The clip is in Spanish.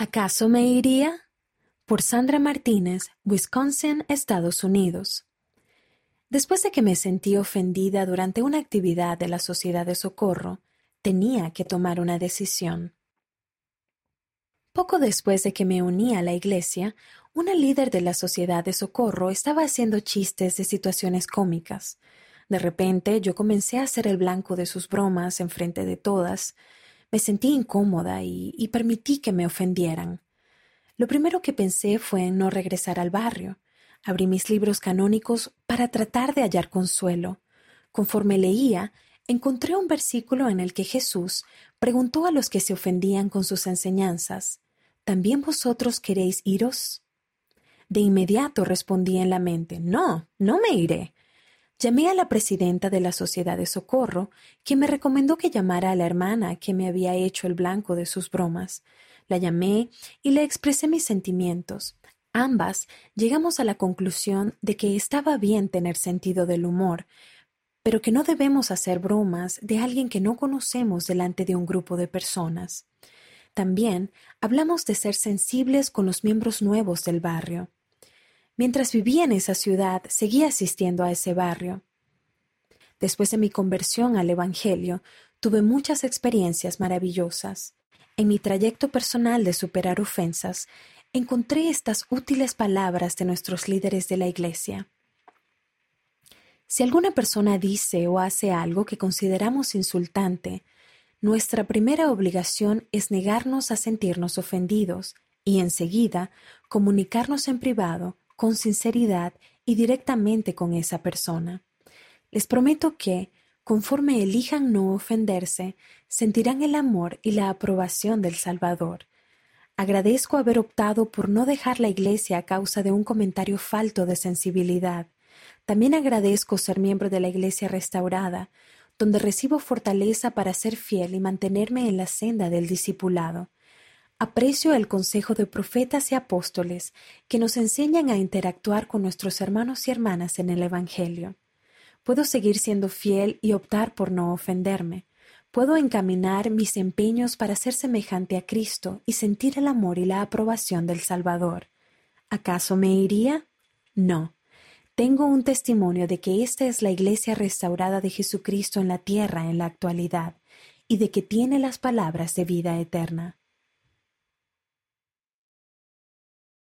¿Acaso me iría? Por Sandra Martínez, Wisconsin, Estados Unidos. Después de que me sentí ofendida durante una actividad de la Sociedad de Socorro, tenía que tomar una decisión. Poco después de que me uní a la iglesia, una líder de la Sociedad de Socorro estaba haciendo chistes de situaciones cómicas. De repente yo comencé a ser el blanco de sus bromas en frente de todas, me sentí incómoda y, permití que me ofendieran. Lo primero que pensé fue en no regresar al barrio. Abrí mis libros canónicos para tratar de hallar consuelo. Conforme leía, encontré un versículo en el que Jesús preguntó a los que se ofendían con sus enseñanzas, ¿También vosotros queréis iros? De inmediato respondí en la mente, No, no me iré. Llamé a la presidenta de la Sociedad de Socorro, quien me recomendó que llamara a la hermana que me había hecho el blanco de sus bromas. La llamé y le expresé mis sentimientos. Ambas llegamos a la conclusión de que estaba bien tener sentido del humor, pero que no debemos hacer bromas de alguien que no conocemos delante de un grupo de personas. También hablamos de ser sensibles con los miembros nuevos del barrio. Mientras vivía en esa ciudad, seguía asistiendo a ese barrio. Después de mi conversión al Evangelio, tuve muchas experiencias maravillosas. En mi trayecto personal de superar ofensas, encontré estas útiles palabras de nuestros líderes de la Iglesia. Si alguna persona dice o hace algo que consideramos insultante, nuestra primera obligación es negarnos a sentirnos ofendidos y enseguida comunicarnos en privado con sinceridad y directamente con esa persona. Les prometo que, conforme elijan no ofenderse, sentirán el amor y la aprobación del Salvador. Agradezco haber optado por no dejar la iglesia a causa de un comentario falto de sensibilidad. También agradezco ser miembro de la iglesia restaurada, donde recibo fortaleza para ser fiel y mantenerme en la senda del discipulado. Aprecio el consejo de profetas y apóstoles que nos enseñan a interactuar con nuestros hermanos y hermanas en el Evangelio. Puedo seguir siendo fiel y optar por no ofenderme. Puedo encaminar mis empeños para ser semejante a Cristo y sentir el amor y la aprobación del Salvador. ¿Acaso me iría? No. Tengo un testimonio de que esta es la iglesia restaurada de Jesucristo en la tierra en la actualidad y de que tiene las palabras de vida eterna.